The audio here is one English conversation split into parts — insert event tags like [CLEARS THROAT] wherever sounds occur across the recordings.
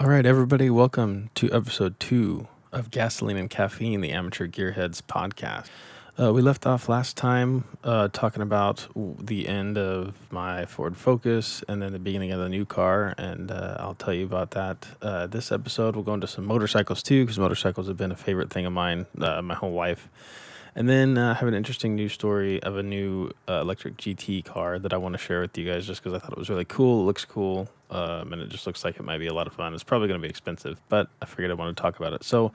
All right, everybody, welcome to episode two of Gasoline and Caffeine, the Amateur Gearheads podcast. Uh, we left off last time uh, talking about the end of my Ford Focus and then the beginning of the new car, and uh, I'll tell you about that. Uh, this episode, we'll go into some motorcycles too, because motorcycles have been a favorite thing of mine uh, my whole life. And then uh, I have an interesting news story of a new uh, electric GT car that I want to share with you guys just because I thought it was really cool. It looks cool. Um, and it just looks like it might be a lot of fun. It's probably going to be expensive, but I figured I wanted to talk about it. So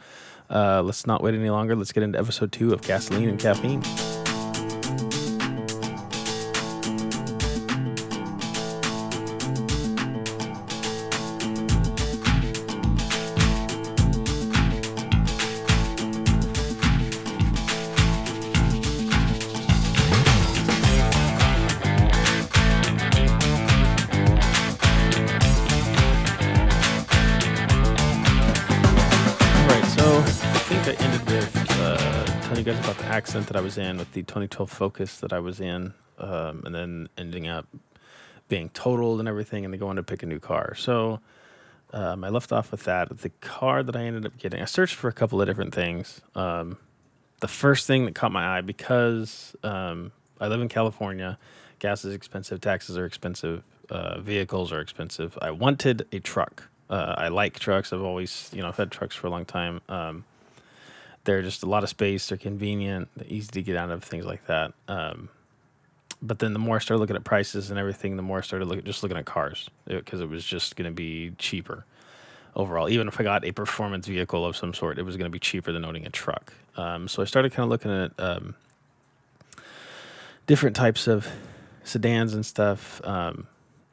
uh, let's not wait any longer. Let's get into episode two of Gasoline and Caffeine. Was in with the 2012 Focus that I was in, um, and then ending up being totaled and everything, and then going to pick a new car. So um, I left off with that. The car that I ended up getting, I searched for a couple of different things. Um, the first thing that caught my eye because um, I live in California, gas is expensive, taxes are expensive, uh, vehicles are expensive. I wanted a truck. Uh, I like trucks. I've always, you know, I've had trucks for a long time. They're just a lot of space. They're convenient. They're easy to get out of things like that. Um, but then the more I started looking at prices and everything, the more I started look, just looking at cars because it was just going to be cheaper overall. Even if I got a performance vehicle of some sort, it was going to be cheaper than owning a truck. Um, so I started kind of looking at um, different types of sedans and stuff. Um,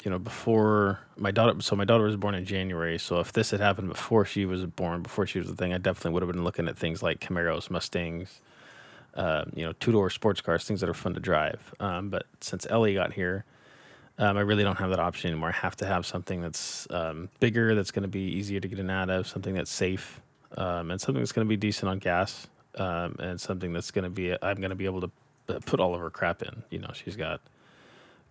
you know, before my daughter, so my daughter was born in January. So if this had happened before she was born, before she was a thing, I definitely would have been looking at things like Camaros, Mustangs, um, you know, two door sports cars, things that are fun to drive. Um, but since Ellie got here, um, I really don't have that option anymore. I have to have something that's um, bigger, that's going to be easier to get in and out of, something that's safe, um, and something that's going to be decent on gas, um, and something that's going to be I'm going to be able to uh, put all of her crap in. You know, she's got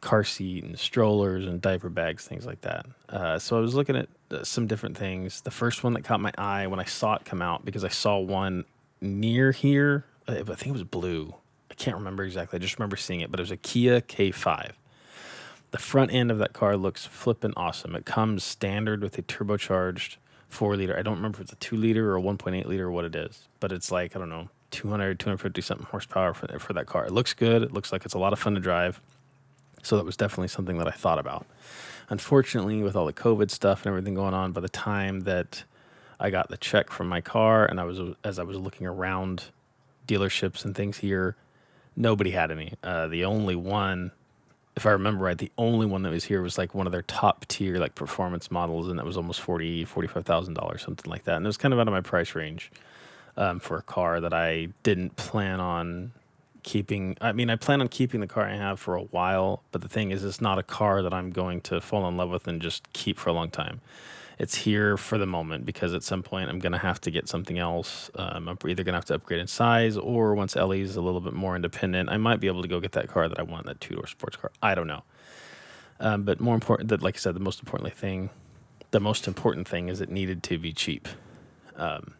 car seat and strollers and diaper bags, things like that. Uh, so I was looking at uh, some different things. The first one that caught my eye when I saw it come out because I saw one near here. I think it was blue. I can't remember exactly. I just remember seeing it, but it was a Kia K5. The front end of that car looks flippin' awesome. It comes standard with a turbocharged four liter. I don't remember if it's a two liter or a 1.8 liter or what it is, but it's like, I don't know, 200, 250 something horsepower for, for that car. It looks good. It looks like it's a lot of fun to drive. So that was definitely something that I thought about. Unfortunately, with all the COVID stuff and everything going on, by the time that I got the check from my car and I was as I was looking around dealerships and things here, nobody had any. Uh, the only one, if I remember right, the only one that was here was like one of their top tier like performance models, and that was almost forty, forty-five thousand dollars, something like that. And it was kind of out of my price range um, for a car that I didn't plan on keeping i mean i plan on keeping the car i have for a while but the thing is it's not a car that i'm going to fall in love with and just keep for a long time. It's here for the moment because at some point i'm going to have to get something else. Um, i'm either going to have to upgrade in size or once ellie's a little bit more independent i might be able to go get that car that i want that two-door sports car. I don't know. Um, but more important that like i said the most importantly thing the most important thing is it needed to be cheap. Um,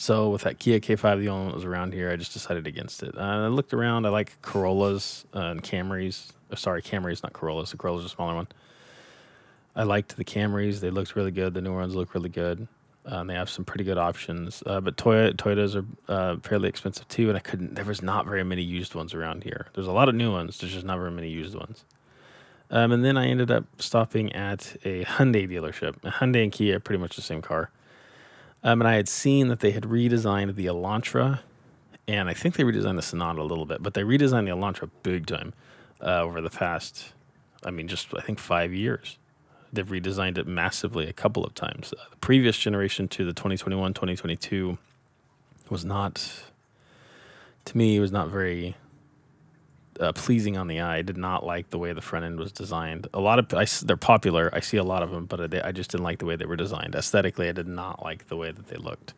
so with that Kia K5, the only one that was around here, I just decided against it. Uh, I looked around. I like Corollas uh, and Camrys. Uh, sorry, Camrys, not Corollas. The Corolla's a smaller one. I liked the Camrys. They looked really good. The new ones look really good. Um, they have some pretty good options. Uh, but Toyota, Toyotas are fairly expensive too. And I couldn't. There was not very many used ones around here. There's a lot of new ones. There's just not very many used ones. Um, and then I ended up stopping at a Hyundai dealership. Hyundai and Kia are pretty much the same car. Um, and I had seen that they had redesigned the Elantra, and I think they redesigned the Sonata a little bit, but they redesigned the Elantra big time uh, over the past, I mean, just I think five years. They've redesigned it massively a couple of times. Uh, the previous generation to the 2021 2022 was not, to me, it was not very uh, pleasing on the eye. I did not like the way the front end was designed. A lot of I they're popular. I see a lot of them, but I, I just didn't like the way they were designed. Aesthetically, I did not like the way that they looked.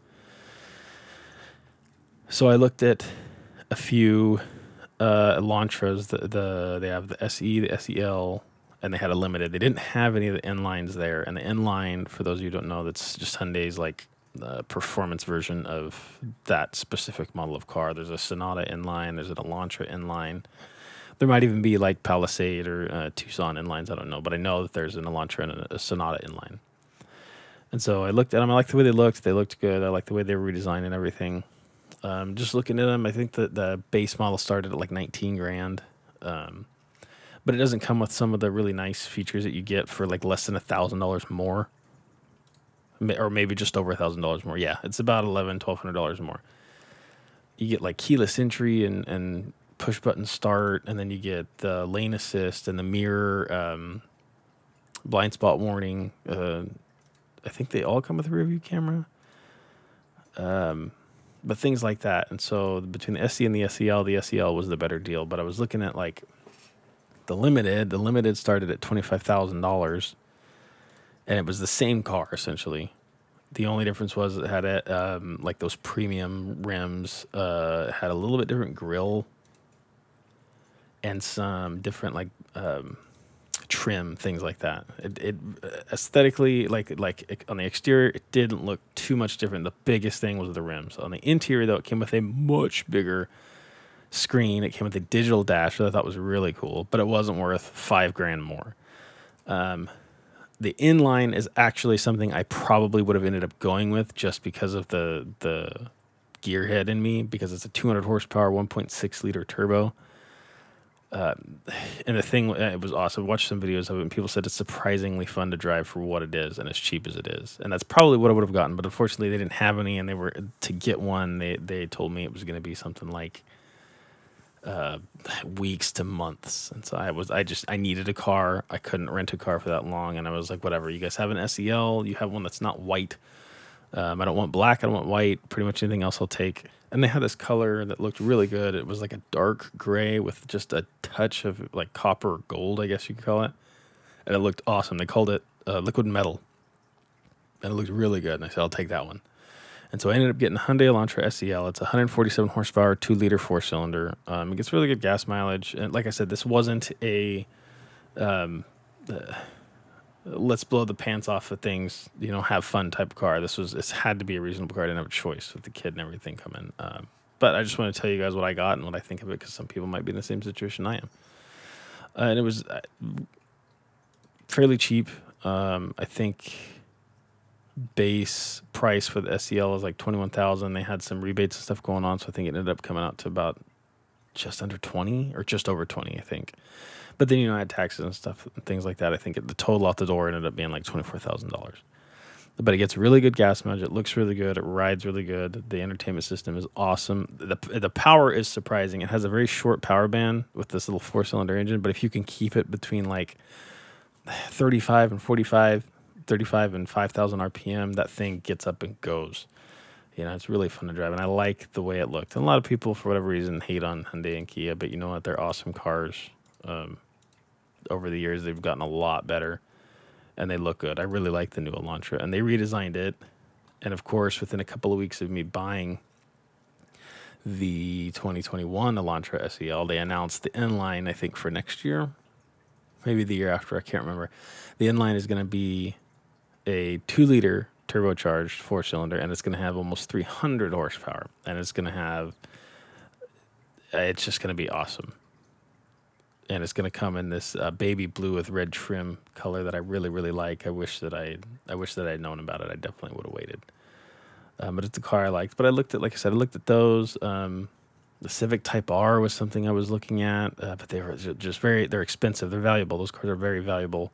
So I looked at a few uh, Elantras. The, the they have the SE, the SEL, and they had a limited. They didn't have any of the N Lines there, and the N Line, for those of you who don't know, that's just Hyundai's like uh, performance version of that specific model of car. There's a Sonata N Line, there's an Elantra N Line. There might even be like Palisade or uh, Tucson N Lines. I don't know, but I know that there's an Elantra and a, a Sonata N Line. And so I looked at them. I liked the way they looked. They looked good. I liked the way they were redesigned and everything. Um, just looking at them, I think that the base model started at like 19 grand. Um, but it doesn't come with some of the really nice features that you get for like less than a thousand dollars more or maybe just over a thousand dollars more yeah it's about eleven twelve hundred dollars more you get like keyless entry and and push button start and then you get the lane assist and the mirror um, blind spot warning. Uh, i think they all come with a rear view camera. Um, but things like that. And so between the SE and the SEL the SEL was the better deal. But i was looking at like the limited, the limited started at twenty five thousand dollars, and it was the same car essentially. The only difference was it had um, like those premium rims, uh, had a little bit different grill, and some different like um, trim things like that. It, it aesthetically, like like on the exterior, it didn't look too much different. The biggest thing was the rims. On the interior, though, it came with a much bigger screen. It came with a digital dash, that I thought was really cool, but it wasn't worth five grand more. Um, the N Line is actually something I probably would have ended up going with just because of the the gearhead in me because it's a 200 horsepower 1.6 liter turbo. Uh, [SIGHS] and the thing it was awesome. Watched some videos of it, and people said it's surprisingly fun to drive for what it is and as cheap as it is. And that's probably what I would have gotten. But unfortunately, they didn't have any, and they were to get one. They they told me it was going to be something like uh, weeks to months. And so I was, I just, I needed a car. I couldn't rent a car for that long. And I was like, whatever, you guys have an SEL, you have one that's not white. Um, I don't want black. I don't want white. Pretty much anything else I'll take. And they had this color that looked really good. It was like a dark gray with just a touch of like copper gold, I guess you could call it. And it looked awesome. They called it uh, liquid metal. And it looked really good. And I said, I'll take that one. And so I ended up getting Hyundai Elantra SEL. It's 147 horsepower, two liter four cylinder. Um, it gets really good gas mileage. And like I said, this wasn't a um, uh, let's blow the pants off of things, you know, have fun type of car. This was this had to be a reasonable car. I didn't have a choice with the kid and everything coming. Um, but I just want to tell you guys what I got and what I think of it because some people might be in the same situation I am. Uh, and it was uh, fairly cheap. Um, I think base price for the SEL is like twenty one thousand. They had some rebates and stuff going on, so I think it ended up coming out to about just under twenty or just over twenty, I think. But then you know I had taxes and stuff and things like that. I think the total off the door ended up being like twenty four thousand dollars. But it gets really good gas mileage. It looks really good. It rides really good. The entertainment system is awesome. the The power is surprising. It has a very short power band with this little four cylinder engine. But if you can keep it between like thirty five and forty five 35 and 5,000 RPM, that thing gets up and goes. You know, it's really fun to drive, and I like the way it looked. And a lot of people, for whatever reason, hate on Hyundai and Kia, but you know what? They're awesome cars. Um, over the years, they've gotten a lot better, and they look good. I really like the new Elantra, and they redesigned it. And of course, within a couple of weeks of me buying the 2021 Elantra SEL, they announced the N Line, I think, for next year, maybe the year after. I can't remember. The N Line is going to be a two liter turbocharged four cylinder and it's going to have almost 300 horsepower and it's going to have it's just going to be awesome and it's going to come in this uh, baby blue with red trim color that I really really like. I wish that I I wish that I'd known about it. I definitely would have waited. Um, but it's a car I liked. But I looked at like I said, I looked at those. Um, the Civic Type R was something I was looking at, uh, but they were just very they're expensive. They're valuable. Those cars are very valuable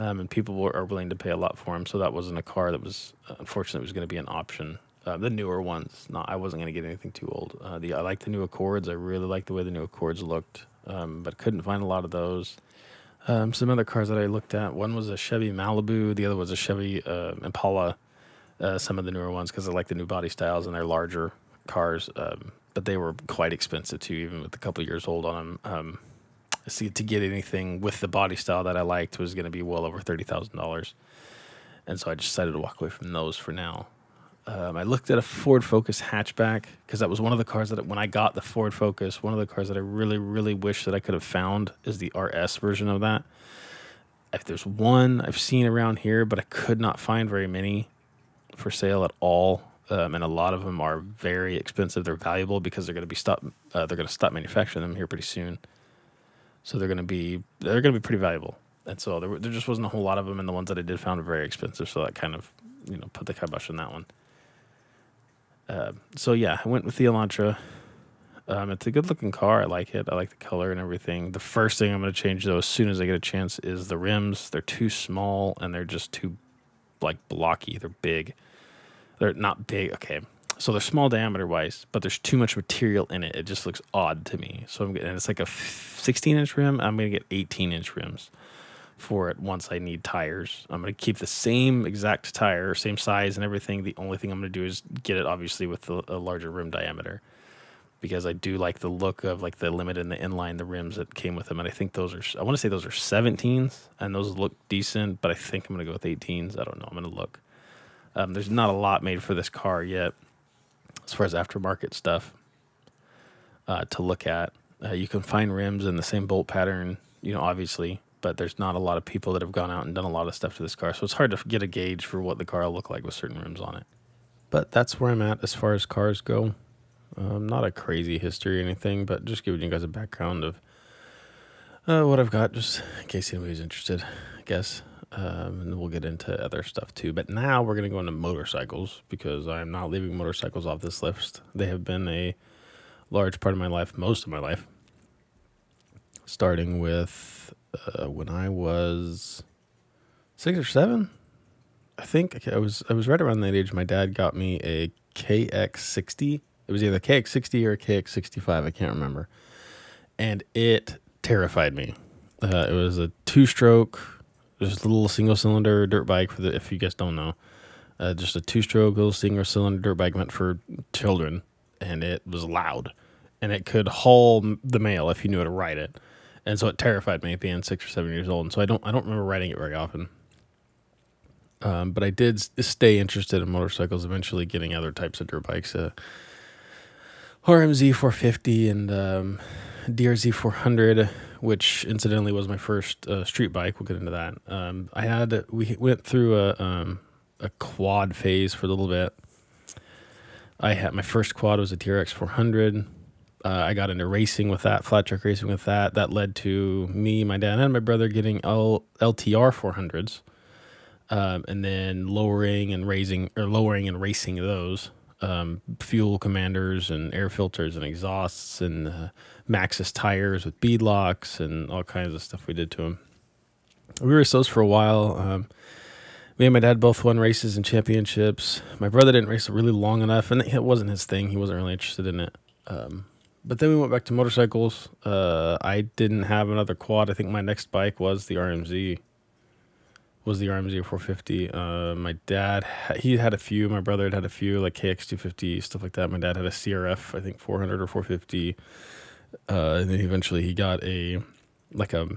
um, and people were, are willing to pay a lot for them. So that wasn't a car that was uh, unfortunately was going to be an option. Uh, the newer ones, not I wasn't going to get anything too old. Uh, the I like the new Accords. I really like the way the new Accords looked, um, but couldn't find a lot of those. Um, some other cars that I looked at. One was a Chevy Malibu. The other was a Chevy uh, Impala. Uh, some of the newer ones because I like the new body styles and they're larger cars. Um, but they were quite expensive too, even with a couple years old on them. Um, see to get anything with the body style that I liked was going to be well over thirty thousand dollars, and so I decided to walk away from those for now. Um, I looked at a Ford Focus hatchback because that was one of the cars that when I got the Ford Focus, one of the cars that I really really wish that I could have found is the RS version of that. if there's one I've seen around here, but I could not find very many for sale at all. Um, and a lot of them are very expensive. They're valuable because they're going to be stop. Uh, they're going to stop manufacturing them here pretty soon. So they're going to be they're going to be pretty valuable. And so there, there just wasn't a whole lot of them, and the ones that I did found were very expensive. So that kind of you know put the kibosh on that one. Uh, so yeah, I went with the Elantra. Um, it's a good looking car. I like it. I like the color and everything. The first thing I'm going to change though, as soon as I get a chance, is the rims. They're too small and they're just too like blocky. They're big. They're not big. Okay, so they're small diameter wise, but there's too much material in it. It just looks odd to me. So I'm going and it's like a 16 inch rim. I'm gonna get 18 inch rims for it once I need tires. I'm going to keep the same exact tire, same size and everything. The only thing I'm going to do is get it obviously with a, a, larger rim diameter because I do like the look of like the limit and the N Line, the rims that came with them. And I think those are, I want to say those are 17s and those look decent, but I think I'm going to go with 18s. I don't know. I'm going to look. Um, there's not a lot made for this car yet as far as aftermarket stuff uh, to look at. Uh, you can find rims in the same bolt pattern, you know, obviously, but there's not a lot of people that have gone out and done a lot of stuff to this car. So it's hard to get a gauge for what the car will look like with certain rims on it. But that's where I'm at as far as cars go. Um, not a crazy history or anything, but just giving you guys a background of uh, what I've got, just in case anybody's interested, I guess. Um, and we'll get into other stuff too. But now we're going to go into motorcycles because I'm not leaving motorcycles off this list. They have been a large part of my life, most of my life, starting with uh, when I was six or seven. I think I was I was right around that age. My dad got me a KX60. It was either KX60 or KX65. I can't remember, and it terrified me. Uh, it was a two-stroke, just a little single-cylinder dirt bike. For the if you guys don't know, uh, just a two-stroke little single-cylinder dirt bike meant for children, and it was loud, and it could haul the mail if you knew how to ride it and so it terrified me being six or seven years old. And so I don't I don't remember riding it very often. Um, but I did stay interested in motorcycles. Eventually, getting other types of dirt bikes, uh, RMZ 450 and um, DRZ 400, which incidentally was my first uh, street bike. We'll get into that. Um, I had we went through a um, a quad phase for a little bit. I had my first quad was a TRX 400 uh, I got into racing with that, flat track racing with that. That led to me, my dad, and my brother getting L- LTR 400s, um, and then lowering and raising or lowering and racing those um, fuel commanders and air filters and exhausts and uh, tires with bead locks and all kinds of stuff we did to them. We raced those for a while. Um, me and my dad both won races and championships. My brother didn't race really long enough, and it wasn't his thing. He wasn't really interested in it. Um, but then we went back to motorcycles. Uh, I didn't have another quad. I think my next bike was the RMZ. Was the RMZ 450. Uh, my dad he had a few. My brother had had a few like KX 250 stuff like that. My dad had a CRF I think 400 or 450. Uh, and then eventually he got a like a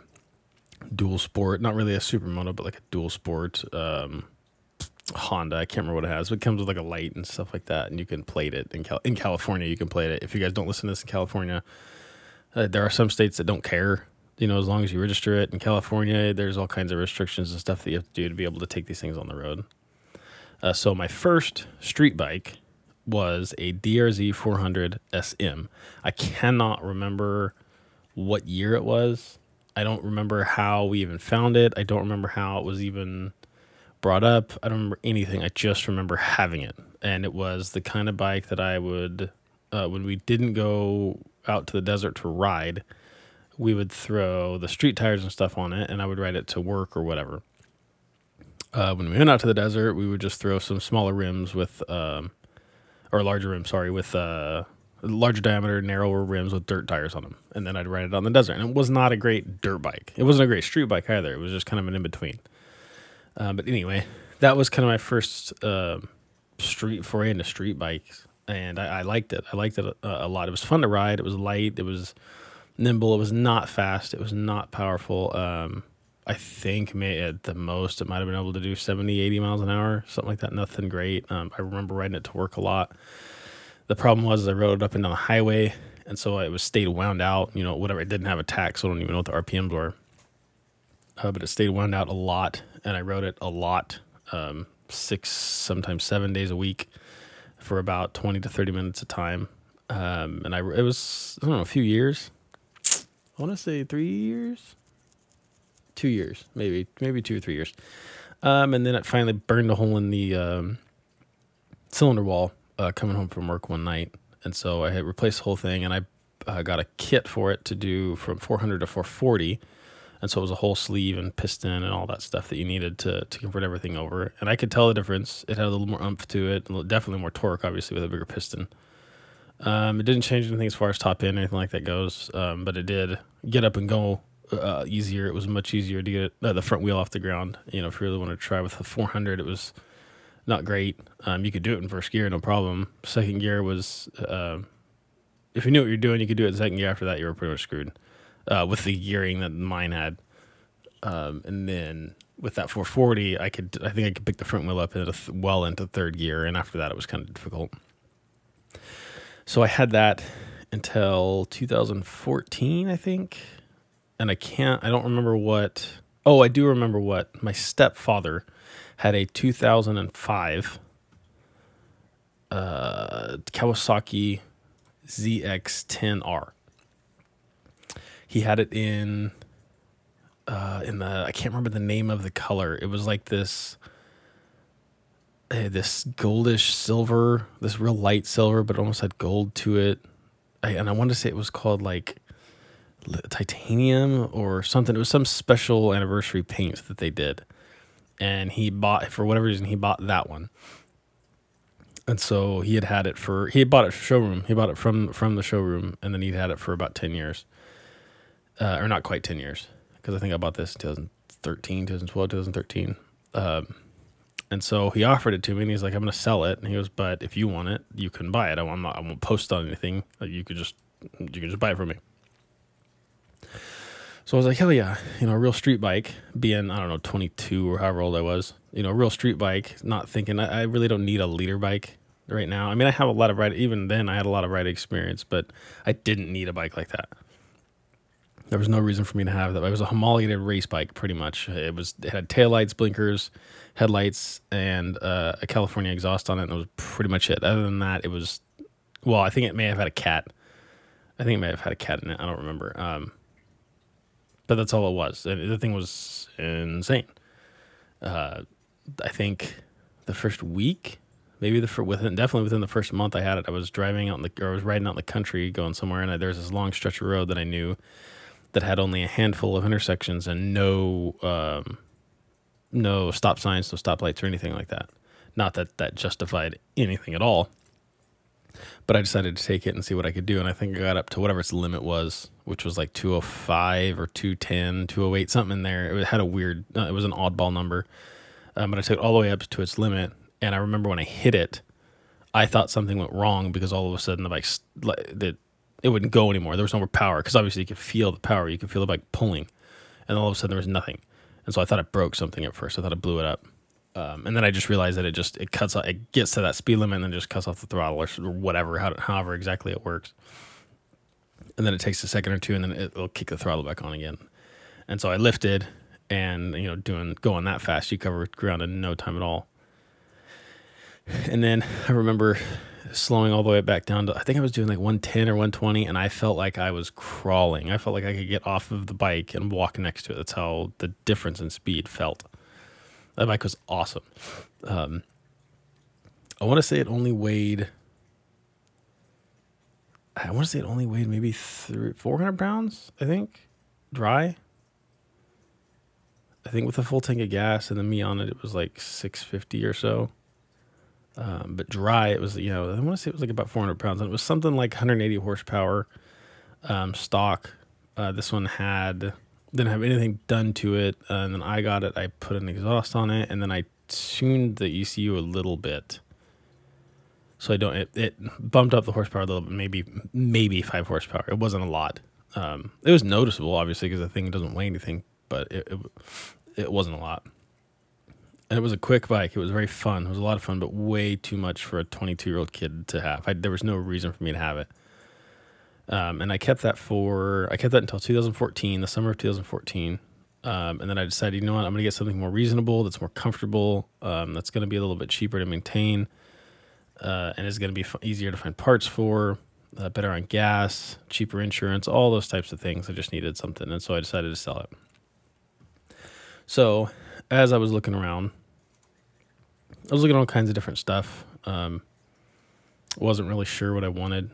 dual sport, not really a supermoto, but like a dual sport. Um, Honda. I can't remember what it has, but it comes with like a light and stuff like that, and you can plate it in Cal- in California. You can plate it. If you guys don't listen to this in California, uh, there are some states that don't care. You know, as long as you register it in California, there's all kinds of restrictions and stuff that you have to do to be able to take these things on the road. Uh, so my first street bike was a DRZ 400 SM. I cannot remember what year it was. I don't remember how we even found it. I don't remember how it was even brought up. I don't remember anything. I just remember having it, and it was the kind of bike that I would, uh, when we didn't go out to the desert to ride, we would throw the street tires and stuff on it, and I would ride it to work or whatever. Uh, when we went out to the desert, we would just throw some smaller rims with, um, or larger rims, sorry, with uh, larger diameter, narrower rims with dirt tires on them, and then I'd ride it on the desert. And it was not a great dirt bike. It wasn't a great street bike either. It was just kind of an in between. Uh, but anyway, that was kind of my first uh, street foray into street bikes, and I, I liked it. I liked it a, a, lot. It was fun to ride. It was light. It was nimble. It was not fast. It was not powerful. Um, I think may, at the most it might have been able to do 70, 80 miles an hour, something like that. Nothing great. Um, I remember riding it to work a lot. The problem was I rode it up and down the highway, and so it was stayed wound out. You know, whatever. It didn't have a tach, so I don't even know what the RPMs were. uh, but it stayed wound out a lot, and I wrote it a lot, um, six sometimes seven days a week, for about twenty to thirty minutes a time. Um, and I it was I don't know a few years. I want to say three years, two years, maybe maybe two or three years. Um, and then it finally burned a hole in the um, cylinder wall uh, coming home from work one night, and so I had replaced the whole thing, and I uh, got a kit for it to do from 400 to 440, and so it was a whole sleeve and piston and all that stuff that you needed to to convert everything over, and I could tell the difference. It had a little more umph to it, definitely more torque, obviously with a bigger piston. Um, it didn't change anything as far as top end or anything like that goes, um, but it did get up and go uh, easier. It was much easier to get uh, the front wheel off the ground. You know, if you really want to try with the 400, it was not great. Um, you could do it in first gear, no problem. Second gear was, uh, if you knew what you're doing, you could do it in second gear. After that, you were pretty much screwed uh, with the gearing that mine had. Um, and then with that 440, I could, I think I could pick the front wheel up into th- well into third gear, and after that, it was kind of difficult. So I had that until 2014, I think and I can't, I don't remember what. Oh, I do remember what my stepfather had a 2005 uh, Kawasaki ZX10R. He had it in uh, in the I can't remember the name of the color. It was like this uh, this goldish silver, this real light silver, but almost had gold to it. I, and I want to say it was called like titanium or something. It was some special anniversary paint that they did, and he bought for whatever reason he bought that one. And so he had had it for he had bought it showroom. He bought it from from the showroom, and then he'd had it for about ten years, uh, or not quite ten years, because I think I bought this in 2013, 2012, 2013. Um, and so he offered it to me, and he's like, "I'm going to sell it." And he goes, "But if you want it, you can buy it. I'm not. I won't post on anything. You could just you can just buy it from me." So I was like, hell yeah, you know, a real street bike, being, I don't know, 22 or however old I was, you know, a real street bike, not thinking, I, I really don't need a liter bike right now. I mean, I have a lot of ride, even then I had a lot of ride experience, but I didn't need a bike like that. There was no reason for me to have that. It was a homologated race bike, pretty much. It was it had taillights, blinkers, headlights, and uh, a California exhaust on it, and it was pretty much it. Other than that, it was, well, I think it may have had a cat. I think it may have had a cat in it. I don't remember. Um, but that's all it was. And the thing was insane. Uh, I think the first week, maybe the within definitely within the first month I had it, I was driving out in the or I was riding out in the country going somewhere, and I, there was this long stretch of road that I knew that had only a handful of intersections and no um, no stop signs, no stoplights or anything like that. Not that that justified anything at all. But I decided to take it and see what I could do. And I think I got up to whatever its limit was, which was like 205 or 210, 208, something in there. It had a weird, uh, it was an oddball number. Um, but I took it all the way up to its limit. And I remember when I hit it, I thought something went wrong because all of a sudden the bike, that it wouldn't go anymore. There was no more power because obviously you could feel the power. You could feel the bike pulling. And all of a sudden there was nothing. And so I thought it broke something at first. I thought it blew it up. Um, and then I just realized that it just it cuts off, it gets to that speed limit and then just cuts off the throttle or, whatever, how, however exactly it works. And then it takes a second or two, and then it'll kick the throttle back on again. And so I lifted, and you know, doing going that fast, you cover ground in no time at all. And then I remember slowing all the way back down to I think I was doing like 110 or 120 and I felt like I was crawling. I felt like I could get off of the bike and walk next to it. That's how the difference in speed felt. That bike was awesome. Um, I want to say it only weighed. I want to say it only weighed maybe three, 400 pounds, I think, dry. I think with a full tank of gas and then me on it, it was like 650 or so. Um, but dry, it was, you know, I want to say it was like about 400 pounds. And it was something like 180 horsepower um, stock. Uh, this one had didn't have anything done to it. Uh, and then I got it. I put an exhaust on it, and then I tuned the ECU a little bit. So I don't. It, it bumped up the horsepower a little bit, maybe maybe five horsepower. It wasn't a lot. Um, it was noticeable, obviously, because the thing doesn't weigh anything, but it, it it wasn't a lot. And it was a quick bike. It was very fun. It was a lot of fun, but way too much for a 22 year old kid to have. I, there was no reason for me to have it. Um, and I kept that for I kept that until 2014, the summer of 2014. Um, and then I decided, you know what, I'm going to get something more reasonable, that's more comfortable, um, that's going to be a little bit cheaper to maintain, uh, and is going to be f- easier to find parts for, uh, better on gas, cheaper insurance, all those types of things. I just needed something, and so I decided to sell it. So, as I was looking around, I was looking at all kinds of different stuff. Um, wasn't really sure what I wanted.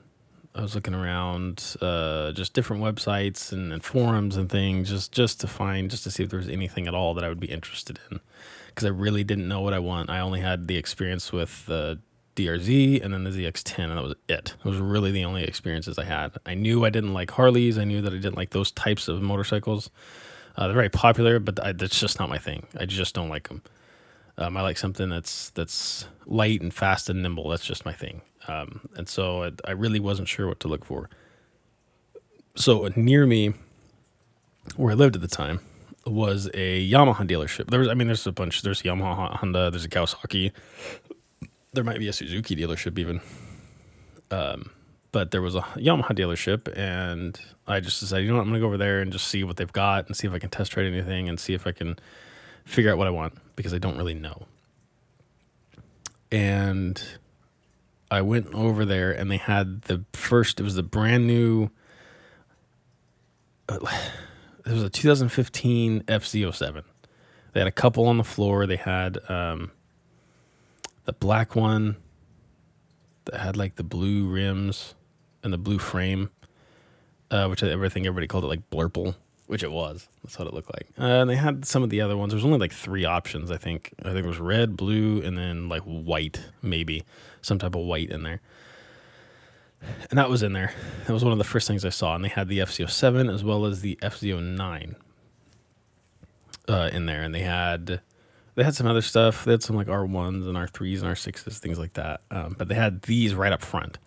I was looking around uh, just different websites and, and, forums and things just just to find just to see if there was anything at all that I would be interested in because I really didn't know what I want. I only had the experience with the DRZ and then the ZX10 and that was it. It was really the only experiences I had. I knew I didn't like Harleys. I knew that I didn't like those types of motorcycles. Uh, they're very popular, but I, that's just not my thing. I just don't like them. Um, I like something that's that's light and fast and nimble. That's just my thing. Um, and so I, I, really wasn't sure what to look for. So near me, where I lived at the time, was a Yamaha dealership. There was, I mean, there's a bunch. There's a Yamaha, Honda. There's a Kawasaki. There might be a Suzuki dealership even. Um, but there was a Yamaha dealership, and I just decided, you know what, I'm gonna go over there and just see what they've got and see if I can test ride anything and see if I can figure out what I want because I don't really know. And I went over there and they had the first, it was the brand new, uh, [SIGHS] it was a 2015 FZ07. They had a couple on the floor. They had um, the black one that had like the blue rims and the blue frame, uh, which I, think everybody called it like Blurple which it was. That's what it looked like. Uh, and they had some of the other ones. There was only like three options, I think. I think it was red, blue, and then like white, maybe some type of white in there. And that was in there. That was one of the first things I saw. And they had the FZ07 as well as the FZ09 uh, in there. And they had they had some other stuff. They had some like R1s and R3s and R6s, things like that. Um, but they had these right up front.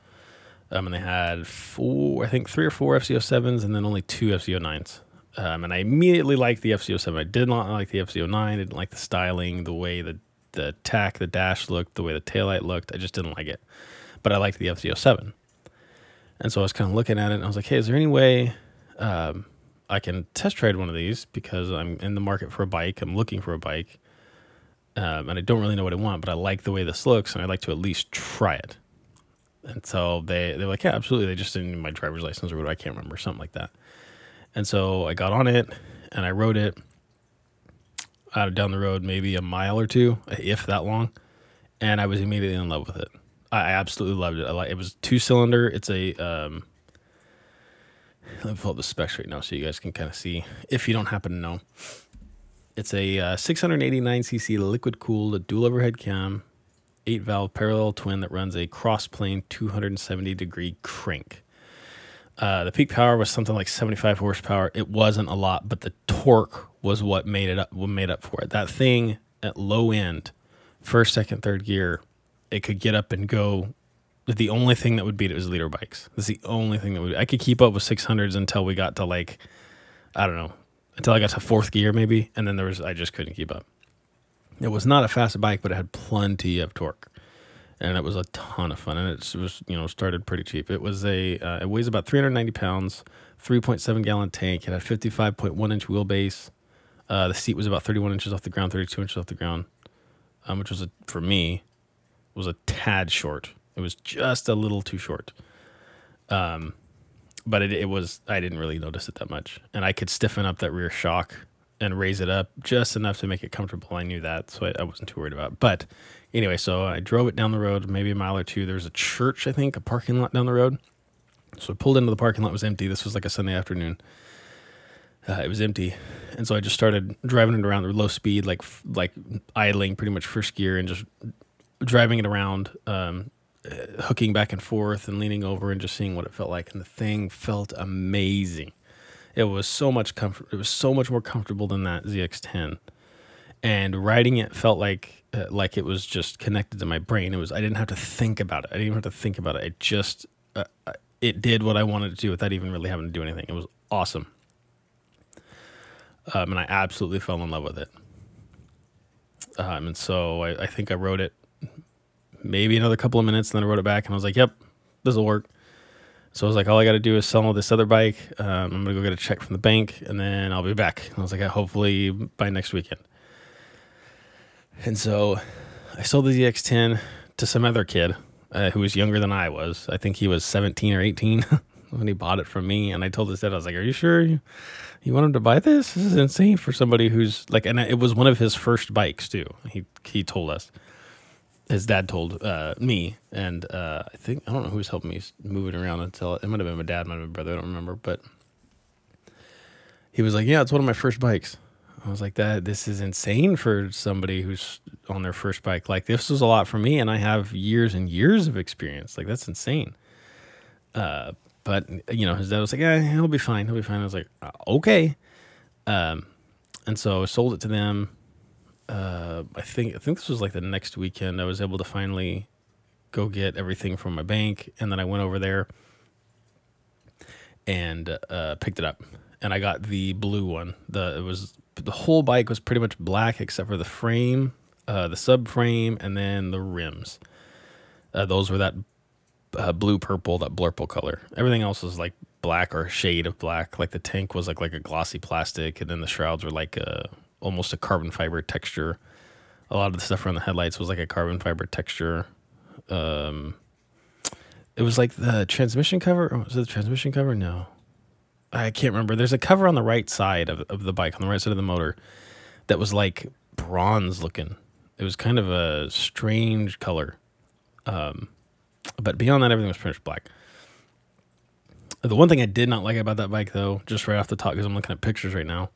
Um, and they had four, I think three or four FZ07s and then only two FZ09s. Um, and I immediately liked the FZ07. I did not like the FZ09. I didn't like the styling, the way the the tach, the dash looked, the way the taillight looked. I just didn't like it. But I liked the FZ07. And so I was kind of looking at it and I was like, hey, is there any way um, I can test ride one of these because I'm in the market for a bike. I'm looking for a bike. Um, and I don't really know what I want, but I like the way this looks and I'd like to at least try it. And so they, they're like, yeah, absolutely. They just didn't need my driver's license or what I can't remember, something like that. And so I got on it and I rode it out down the road, maybe a mile or two, if that long. And I was immediately in love with it. I absolutely loved it. I like it was two cylinder. It's a um, let me pull up the specs right now so you guys can kind of see if you don't happen to know. It's a uh, 689cc liquid cooled dual overhead cam, eight valve parallel twin that runs a cross plane 270 degree crank. Uh, the peak power was something like 75 horsepower. It wasn't a lot, but the torque was what made it up. What made up for it. That thing at low end, first, second, third gear, it could get up and go. The only thing that would beat it was liter bikes. That's the only thing that would. I could keep up with 600s until we got to like, I don't know, until I got to fourth gear maybe, and then there was I just couldn't keep up. It was not a fast bike, but it had plenty of torque and it was a ton of fun. And it was you know started pretty cheap. It was a uh, it weighs about 390 pounds, 3.7 gallon tank. It had 55.1 inch wheelbase. Uh, the seat was about 31 inches off the ground, 32 inches off the ground, um, which was a, for me was a tad short. It was just a little too short. Um, but it, it was I didn't really notice it that much, and I could stiffen up that rear shock and raise it up just enough to make it comfortable. I knew that, so I, I, wasn't too worried about. It. But anyway, so I drove it down the road, maybe a mile or two. There was a church, I think, a parking lot down the road. So I pulled into the parking lot. Was empty. This was like a Sunday afternoon. Uh, it was empty, and so I just started driving it around at low speed, like like idling, pretty much first gear, and just driving it around, um, hooking back and forth, and leaning over, and just seeing what it felt like. And the thing felt amazing it was so much comfort. It was so much more comfortable than that ZX10, and riding it felt like uh, like it was just connected to my brain. It was I didn't have to think about it. I didn't even have to think about it. It just uh, uh it did what I wanted to do without even really having to do anything. It was awesome, um, and I absolutely fell in love with it. Um, and so I, I think I wrote it maybe another couple of minutes, and then I wrote it back, and I was like, "Yep, this will work." So I was like, all I got to do is sell this other bike. Um, I'm gonna go get a check from the bank, and then I'll be back. I was like, hopefully by next weekend. And so I sold the ZX10 to some other kid uh, who was younger than I was. I think he was 17 or 18 [LAUGHS] when he bought it from me. And I told his dad, I was like, "Are you sure you, you want him to buy this? This is insane for somebody who's like." And it was one of his first bikes too. He he told us. His dad told uh, me, and uh, I think I don't know who's helping me move it around until it might have been my dad, might have been my brother. I don't remember, but he was like, "Yeah, it's one of my first bikes." I was like, "That this is insane for somebody who's on their first bike. Like this was a lot for me, and I have years and years of experience. Like that's insane." Uh, but you know, his dad was like, "Yeah, he'll be fine. He'll be fine." I was like, uh, "Okay," um, and so I sold it to them. Uh, I think I think this was like the next weekend. I was able to finally go get everything from my bank, and then I went over there and uh, picked it up. And I got the blue one. The it was the whole bike was pretty much black except for the frame, uh, the subframe, and then the rims. Uh, those were that uh, blue purple, that blurple color. Everything else was like black or shade of black. Like the tank was like like a glossy plastic, and then the shrouds were like a almost a carbon fiber texture. A lot of the stuff around the headlights was like a carbon fiber texture. Um, it was like the transmission cover. Was it the transmission cover? No, I can't remember. There's a cover on the right side of, of the bike, on the right side of the motor, that was like bronze looking. It was kind of a strange color. Um, but beyond that, everything was pretty much black. The one thing I did not like about that bike, though, just right off the top, because I'm looking at pictures right now,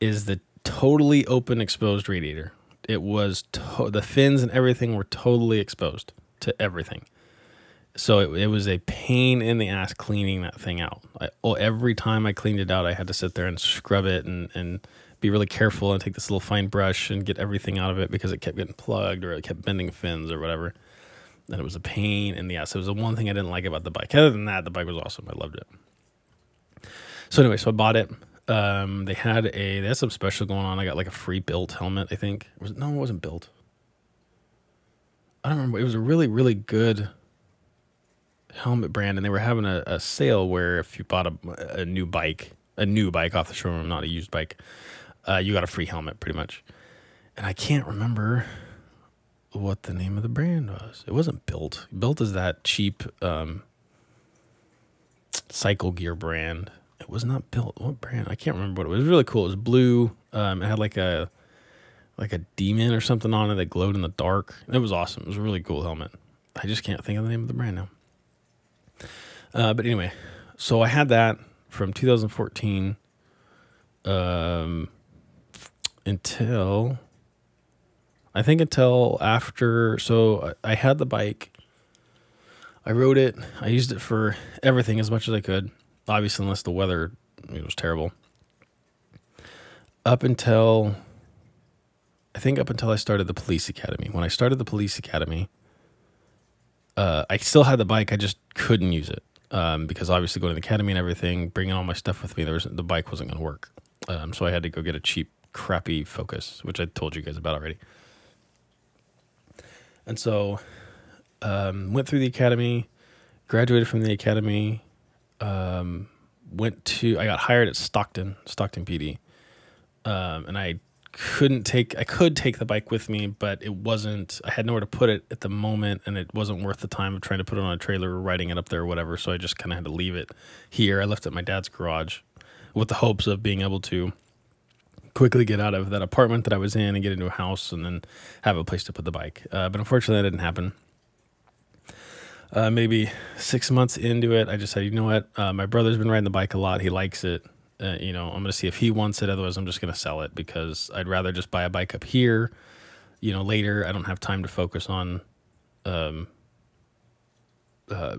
is the totally open exposed radiator. It was to- the fins and everything were totally exposed to everything. So it, it was a pain in the ass cleaning that thing out. I, oh, every time I cleaned it out, I had to sit there and scrub it and, and be really careful and take this little fine brush and get everything out of it because it kept getting plugged or it kept bending fins or whatever. And it was a pain in the ass. It was the one thing I didn't like about the bike. Other than that, the bike was awesome. I loved it. So anyway, so I bought it. Um, they had a they had some special going on. I got like a free Bilt helmet. I think it was no, it wasn't Bilt. I don't remember. It was a really really good helmet brand, and they were having a, a sale where if you bought a, a new bike, a new bike off the showroom, not a used bike, uh, you got a free helmet pretty much. And I can't remember what the name of the brand was. It wasn't Bilt. Bilt is that cheap um, cycle gear brand. It was not Bilt. What brand? I can't remember what it was. It was really cool. It was blue. Um, it had like a like a demon or something on it that glowed in the dark. It was awesome. It was a really cool helmet. I just can't think of the name of the brand now. Uh, but anyway, so I had that from 2014 um, until I think until after. So I I had the bike. I rode it. I used it for everything as much as I could. Obviously, unless the weather it was terrible. Up until I think up until I started the police academy. When I started the police academy, uh, I still had the bike. I just couldn't use it um, because obviously going to the academy and everything, bringing all my stuff with me, there was the bike wasn't going to work. Um, so I had to go get a cheap, crappy Focus, which I told you guys about already. And so um, went through the academy, graduated from the academy, um, went to I got hired at Stockton, Stockton PD, um, and I couldn't take I could take the bike with me, but it wasn't I had nowhere to put it at the moment, and it wasn't worth the time of trying to put it on a trailer or riding it up there or whatever. So I just kind of had to leave it here. I left it at my dad's garage with the hopes of being able to quickly get out of that apartment that I was in and get into a house and then have a place to put the bike. Uh, but unfortunately, that didn't happen. Uh, maybe six months into it, I just said, you know what? Uh, my brother's been riding the bike a lot. He likes it. Uh, you know, I'm going to see if he wants it. Otherwise, I'm just going to sell it because I'd rather just buy a bike up here. You know, later, I don't have time to focus on um, uh,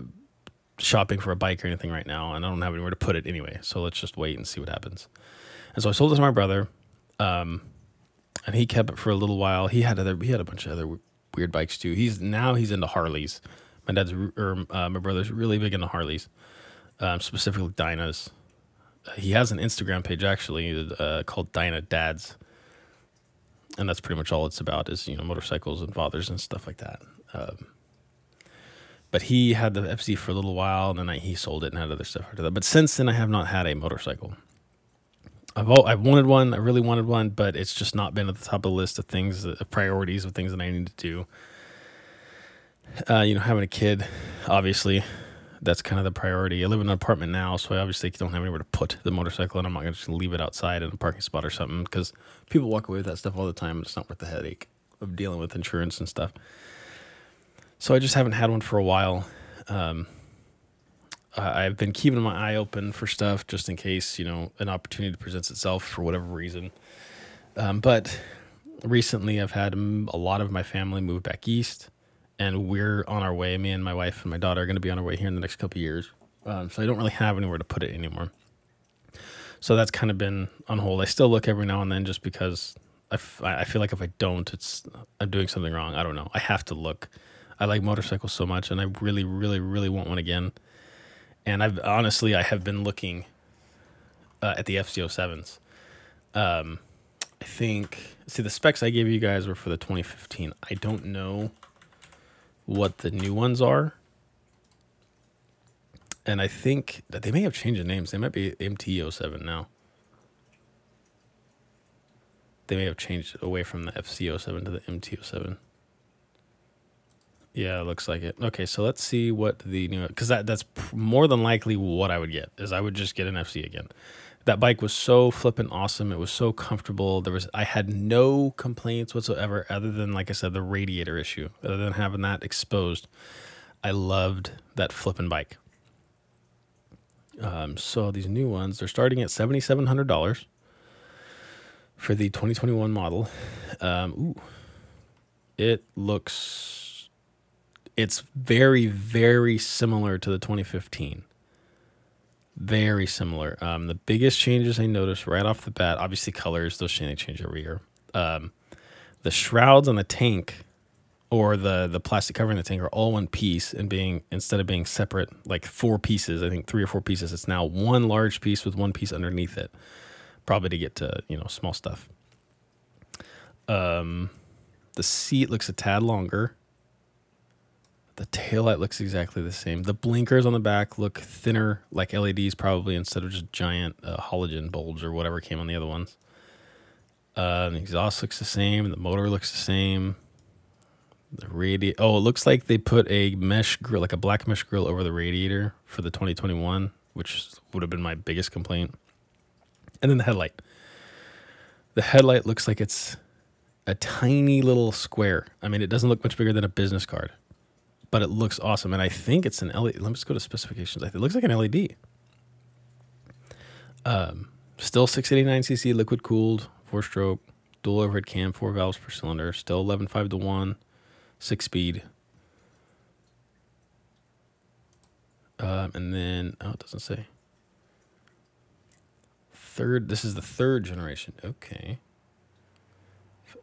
shopping for a bike or anything right now, and I don't have anywhere to put it anyway. So let's just wait and see what happens. And so I sold it to my brother, um, and he kept it for a little while. He had other, he had a bunch of other weird bikes too. He's now he's into Harleys. My dad's or uh, my brother's really big into Harleys, um, specifically Dynas. Uh, he has an Instagram page actually uh, called Dyna Dads, and that's pretty much all it's about is you know motorcycles and fathers and stuff like that. Um, but he had the FZ for a little while, and then I, he sold it and had other stuff after that. But since then, I have not had a motorcycle. I've all, I've wanted one. I really wanted one, but it's just not been at the top of the list of things, of priorities of things that I need to do. Uh, you know, having a kid, obviously, that's kind of the priority. I live in an apartment now, so I obviously don't have anywhere to put the motorcycle, and I'm not going to just leave it outside in a parking spot or something because people walk away with that stuff all the time. It's not worth the headache of dealing with insurance and stuff. So I just haven't had one for a while. Um, I've been keeping my eye open for stuff just in case you know an opportunity presents itself for whatever reason. Um, but recently, I've had a lot of my family move back east, and we're on our way. Me and my wife and my daughter are going to be on our way here in the next couple years. Um, so I don't really have anywhere to put it anymore. So that's kind of been on hold. I still look every now and then just because I, f- I feel like if I don't, it's I'm doing something wrong. I don't know. I have to look. I like motorcycles so much, and I really, really, really want one again. And I've honestly, I have been looking uh, at the FZ07s. Um, I think see the specs I gave you guys were for the 2015. I don't know what the new ones are. And I think that they may have changed the names. They might be MT07 now. They may have changed away from the FZ07 to the MT07. Yeah, it looks like it. Okay, so let's see what the new because that that's more than likely what I would get is I would just get an FZ again. That bike was so flippin' awesome. It was so comfortable. There was I had no complaints whatsoever other than like I said the radiator issue. Other than having that exposed, I loved that flippin' bike. Um, so these new ones they're starting at seventy seven hundred dollars for the twenty twenty one model. Um, ooh, it looks it's very very similar to the 2015 very similar. Um, the biggest changes i noticed right off the bat obviously colors those change, change every year. Um, the shrouds on the tank or the the plastic covering the tank are all one piece and being instead of being separate like four pieces i think three or four pieces it's now one large piece with one piece underneath it probably to get to you know small stuff. Um the seat looks a tad longer the taillight looks exactly the same. The blinkers on the back look thinner, like LEDs, probably instead of just giant uh, halogen bulbs or whatever came on the other ones. Uh, the exhaust looks the same. The motor looks the same. The radiator. Oh, it looks like they put a mesh grill, like a black mesh grill, over the radiator for the 2021, which would have been my biggest complaint. And then the headlight. The headlight looks like it's a tiny little square. I mean, it doesn't look much bigger than a business card but it looks awesome. And I think it's an LED. Let me just go to specifications. It looks like an LED. Um, still 689cc liquid cooled, four stroke, dual overhead cam, four valves per cylinder, still 11.5 to 1, six speed. Um, and then, oh, it doesn't say. Third, this is the third generation. Okay.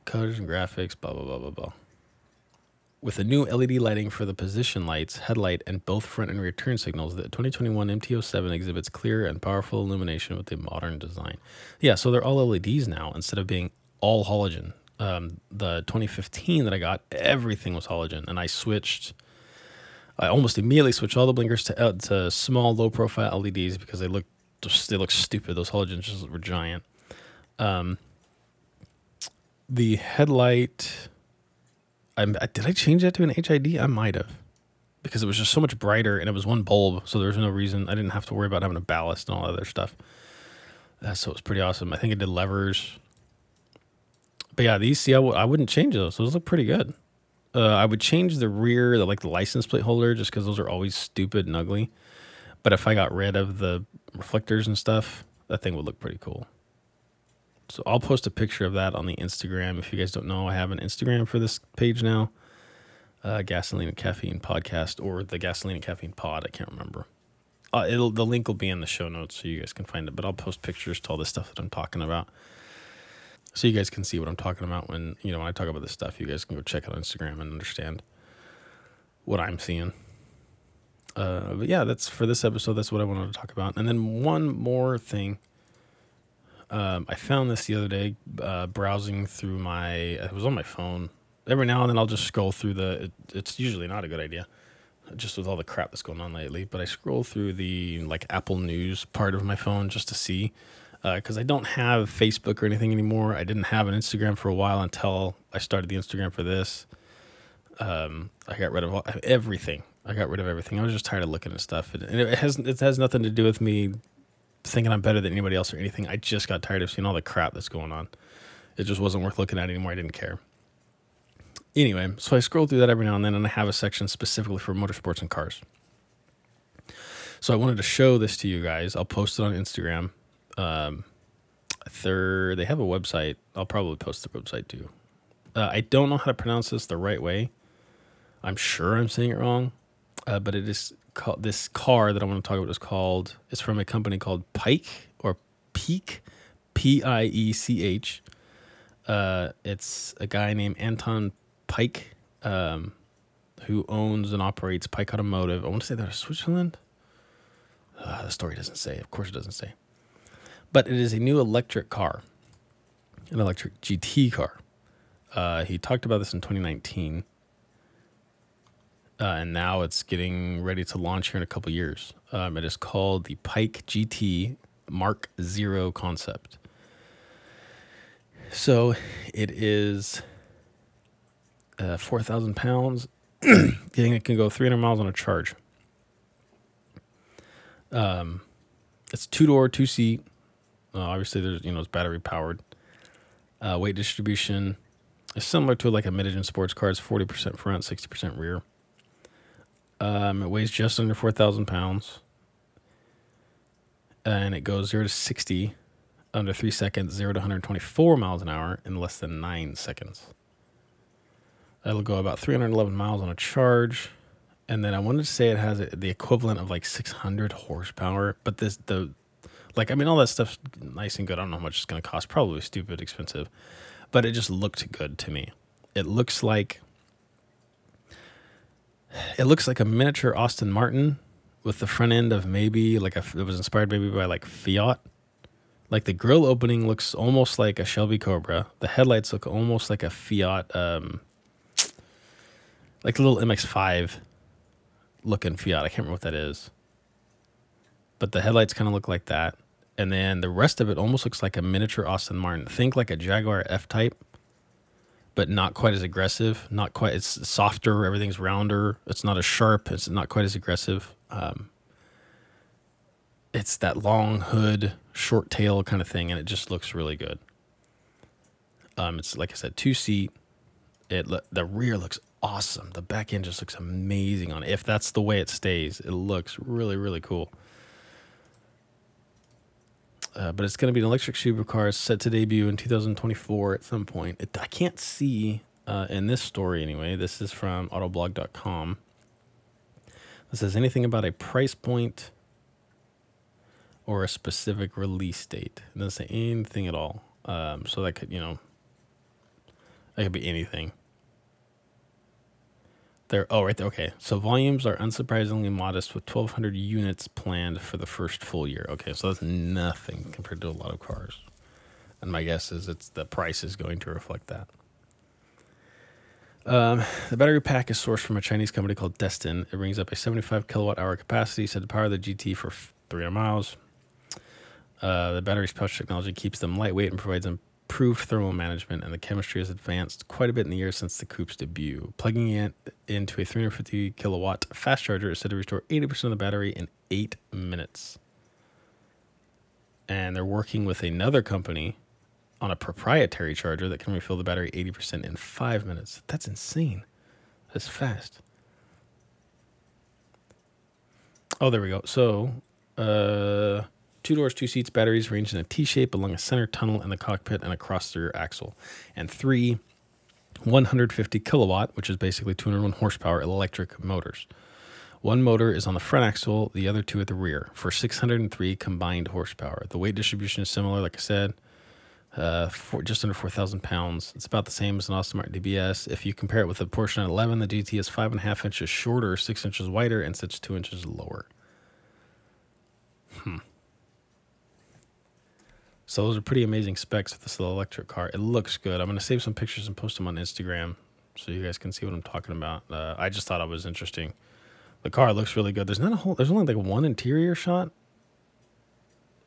Colors and graphics, blah, blah, blah, blah, blah. With the new LED lighting for the position lights, headlight, and both front and rear turn signals, the 2021 MT07 exhibits clear and powerful illumination with a modern design. Yeah, so they're all LEDs now instead of being all halogen. Um, the 2015 that I got, everything was halogen, and I switched. I almost immediately switched all the blinkers to, uh, to small, low profile LEDs because they look they look stupid. Those halogens just were giant. Um, the headlight I'm, did I change that to an HID? I might have because it was just so much brighter and it was one bulb, so there was no reason I didn't have to worry about having a ballast and all that other stuff. Uh, so it was pretty awesome. I think it did levers, but yeah, these see I w- I wouldn't change those. Those look pretty good. Uh, I would change the rear, the, like the license plate holder, just because those are always stupid and ugly. But if I got rid of the reflectors and stuff, that thing would look pretty cool. So I'll post a picture of that on the Instagram. If you guys don't know, I have an Instagram for this page now. Uh, gasoline and caffeine podcast or the gasoline and caffeine pod. I can't remember. Uh, it'll the link will be in the show notes so you guys can find it. But I'll post pictures to all the stuff that I'm talking about, so you guys can see what I'm talking about when you know when I talk about this stuff. You guys can go check out Instagram and understand what I'm seeing. Uh, but yeah, that's for this episode. That's what I wanted to talk about. And then one more thing um, I found this the other day uh, browsing through my. It was on my phone. Every now and then I'll just scroll through the. It, it's usually not a good idea. just with all the crap that's going on lately. But I scroll through the like Apple News part of my phone just to see, because I don't have Facebook or anything anymore. I didn't have an Instagram for a while until I started the Instagram for this. Um, I got rid of all, everything. I got rid of everything. I was just tired of looking at stuff, and it has it has nothing to do with me thinking I'm better than anybody else or anything. I just got tired of seeing all the crap that's going on. It just wasn't worth looking at anymore. I didn't care. Anyway, so I scroll through that every now and then, and I have a section specifically for motorsports and cars. So I wanted to show this to you guys. I'll post it on Instagram. Um, they have a website. I'll probably post the website too. Uh, I don't know how to pronounce this the right way. I'm sure I'm saying it wrong, uh, but it is called this car that I want to talk about is called. It's from a company called Pike or Peak, P I E C H. Uh, it's a guy named Anton Pike, um, who owns and operates Pike Automotive. I want to say they're Switzerland. Uh, the story doesn't say. Of course, it doesn't say. But it is a new electric car, an electric GT car. Uh, he talked about this in 2019 uh, and now it's getting ready to launch here in a couple years. Um, it is called the Pike GT Mark Zero concept. So it is uh, 4,000 pounds. [CLEARS THROAT] Getting it can go 300 miles on a charge. Um, it's two door, two seat. Uh, obviously, there's you know it's battery powered. Uh, weight distribution is similar to like a mid-engine sports car. It's 40% front, 60% rear. Um, it weighs just under 4,000 pounds. And it goes 0 to 60 under 3 seconds, 0 to 124 miles an hour in less than 9 seconds. It'll go about 311 miles on a charge. And then I wanted to say it has the equivalent of like 600 horsepower, but this the like I mean all that stuff's nice and good. I don't know how much it's going to cost. Probably stupid expensive, but it just looked good to me. It looks like it looks like a miniature Aston Martin with the front end of maybe like a, it was inspired maybe by like Fiat. Like the grill opening looks almost like a Shelby Cobra. The headlights look almost like a Fiat, um, like a little MX5 looking Fiat. I can't remember what that is. But the headlights kind of look like that. And then the rest of it almost looks like a miniature Aston Martin. Think like a Jaguar F Type but not quite as aggressive. Not quite. It's softer. Everything's rounder. It's not as sharp. It's not quite as aggressive. Um, it's that long hood, short tail kind of thing, and it just looks really good. Um, it's like I said, two seat. It the rear looks awesome. The back end just looks amazing on it. If that's the way it stays, it looks really really cool. Uh, but it's going to be an electric supercar set to debut in 2024 at some point. It, I can't see uh, in this story anyway. This is from autoblog.com. It says anything about a price point or a specific release date. It doesn't say anything at all. Um, so that could, you know, that could be anything. There. Oh, right there. Okay. So volumes are unsurprisingly modest with 1,200 units planned for the first full year. Okay, so that's nothing compared to a lot of cars. And my guess is it's the price is going to reflect that. Um, the battery pack is sourced from a Chinese company called Desten. It brings up a 75 kilowatt hour capacity, said to power the GT for 300 miles. Uh, the battery's pouch technology keeps them lightweight and provides them improved thermal management, and the chemistry has advanced quite a bit in the years since the coupe's debut. Plugging it into a 350 kilowatt fast charger is said to restore 80% of the battery in eight minutes. And they're working with another company on a proprietary charger that can refill the battery 80% in five minutes. That's insane. That's fast. Oh, there we go. So, uh, Two doors, two seats, batteries ranged in a T shape along a center tunnel in the cockpit and across the rear axle. And three 150 kilowatt, which is basically 201 horsepower electric motors. One motor is on the front axle, the other two at the rear for 603 combined horsepower. The weight distribution is similar, like I said, uh, just under 4,000 pounds. It's about the same as an Aston Martin DBS. If you compare it with the Porsche 911, the GT is five and a half inches shorter, six inches wider, and sits two inches lower. Hmm. So those are pretty amazing specs for this little electric car. It looks good. I'm going to save some pictures and post them on Instagram so you guys can see what I'm talking about. Uh, I just thought it was interesting. The car looks really good. There's not a whole. There's only like one interior shot,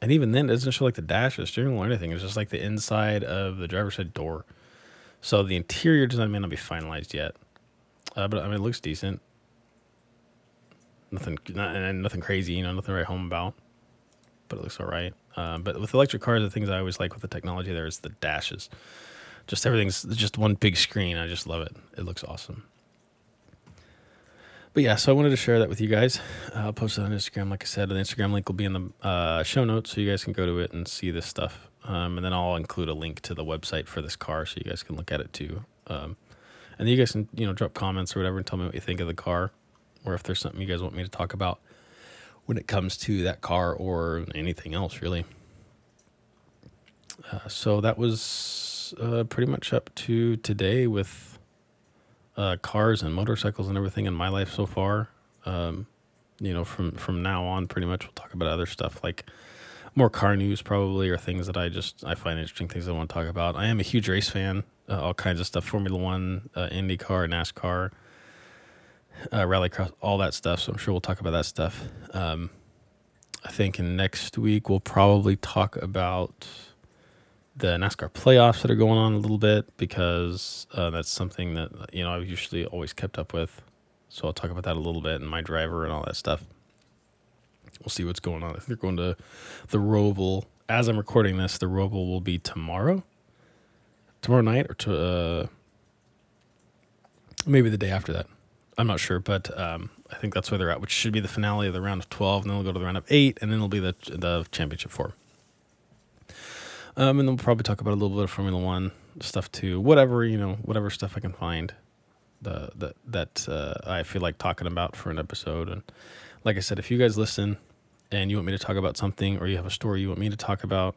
and even then, it doesn't show like the dash, or the steering wheel, or anything. It's just like the inside of the driver's side door. So the interior design may not be finalized yet, uh, but I mean, it looks decent. Nothing, not, nothing crazy, you know, nothing write home about. But it looks all right. Um, but with electric cars, the things I always like with the technology there is the dashes. Just everything's just one big screen. I just love it. It looks awesome. But yeah, so I wanted to share that with you guys. Uh, I'll post it on Instagram, like I said. The Instagram link will be in the uh, show notes, so you guys can go to it and see this stuff. Um, and then I'll include a link to the website for this car, so you guys can look at it too. Um, and then you guys can you know drop comments or whatever and tell me what you think of the car, or if there's something you guys want me to talk about when it comes to that car or anything else really. Uh, so that was uh, pretty much up to today with uh, cars and motorcycles and everything in my life so far. Um, you know, from from now on, pretty much we'll talk about other stuff like more car news probably or things that I just I find interesting things I want to talk about. I am a huge race fan, uh, all kinds of stuff, Formula One, uh, IndyCar, NASCAR uh, rallycross, all that stuff. So I'm sure we'll talk about that stuff. Um, I think in next week we'll probably talk about the NASCAR playoffs that are going on a little bit because uh, that's something that you know I've usually always kept up with. So I'll talk about that a little bit and my driver and all that stuff. We'll see what's going on. I think they're going to the Roval. As I'm recording this, the Roval will be tomorrow, tomorrow night, or to uh, maybe the day after that. I'm not sure, but um, I think that's where they're at, which should be the finale of the round of 12, and then they'll go to the round of eight, and then it'll be the the championship four. Um, and then we'll probably talk about a little bit of Formula One stuff too, whatever you know, whatever stuff I can find, the, the that uh, I feel like talking about for an episode. And like I said, if you guys listen and you want me to talk about something, or you have a story you want me to talk about,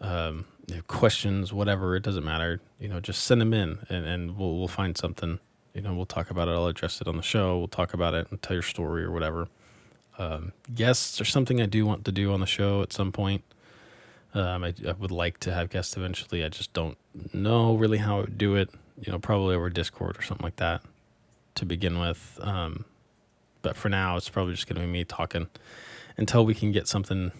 um, questions, whatever, it doesn't matter. You know, just send them in, and, and we'll we'll find something you know, we'll talk about it. I'll address it on the show. We'll talk about it and tell your story or whatever. Um, guests are something I do want to do on the show at some point. Um, I, I, would like to have guests eventually. I just don't know really how I would do it. You know, probably over Discord or something like that to begin with. Um, but for now, it's probably just going to be me talking until we can get something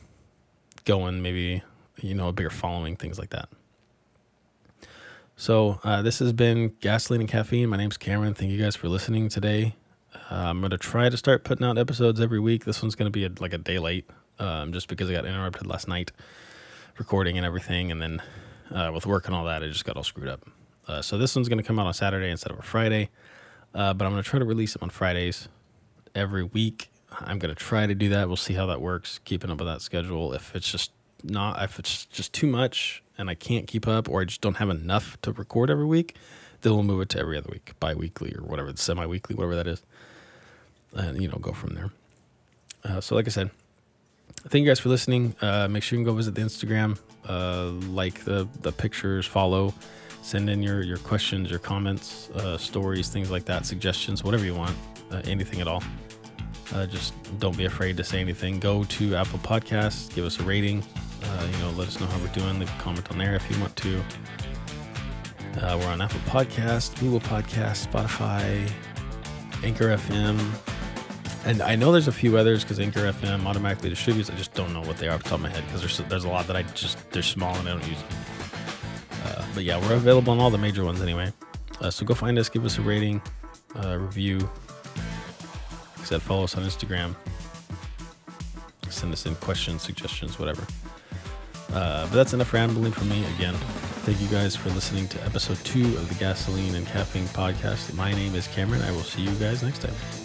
going. Maybe you know a bigger following, things like that. So uh, this has been Gasoline and Caffeine. My name's Cameron. Thank you guys for listening today. Uh, I'm to try to start putting out episodes every week. This one's to be a, like a day late um, just because I got interrupted last night recording and everything. And then uh, with work and all that, I just got all screwed up. Uh, so this one's to come out on Saturday instead of a Friday. Uh, but I'm to try to release them on Fridays every week. I'm to try to do that. We'll see how that works, keeping up with that schedule. If it's just not, if it's just too much, and I can't keep up or I just don't have enough to record every week, then we'll move it to every other week, bi weekly or whatever, semi weekly, whatever that is. And, you know, go from there. Uh, so, like I said, thank you guys for listening. Uh, make sure you can go visit the Instagram, uh, like the, the pictures, follow, send in your, your questions, your comments, uh, stories, things like that, suggestions, whatever you want, uh, anything at all. Uh, just don't be afraid to say anything. Go to Apple Podcasts, give us a rating, uh, you know, let us know how we're doing. Leave a comment on there if you want to. Uh, we're on Apple Podcast, Google Podcast, Spotify, Anchor FM, and I know there's a few others because Anchor FM automatically distributes. I just don't know what they are off the top of my head because there's there's a lot that I just they're small and I don't use them. Uh, but yeah, we're available on all the major ones anyway. Uh, so go find us, give us a rating, uh, review. Said, follow us on Instagram. Send us in questions, suggestions, whatever. Uh, but that's enough rambling for me again. Thank you guys for listening to episode two of the Gasoline and Caffeine podcast. My name is Cameron. I will see you guys next time.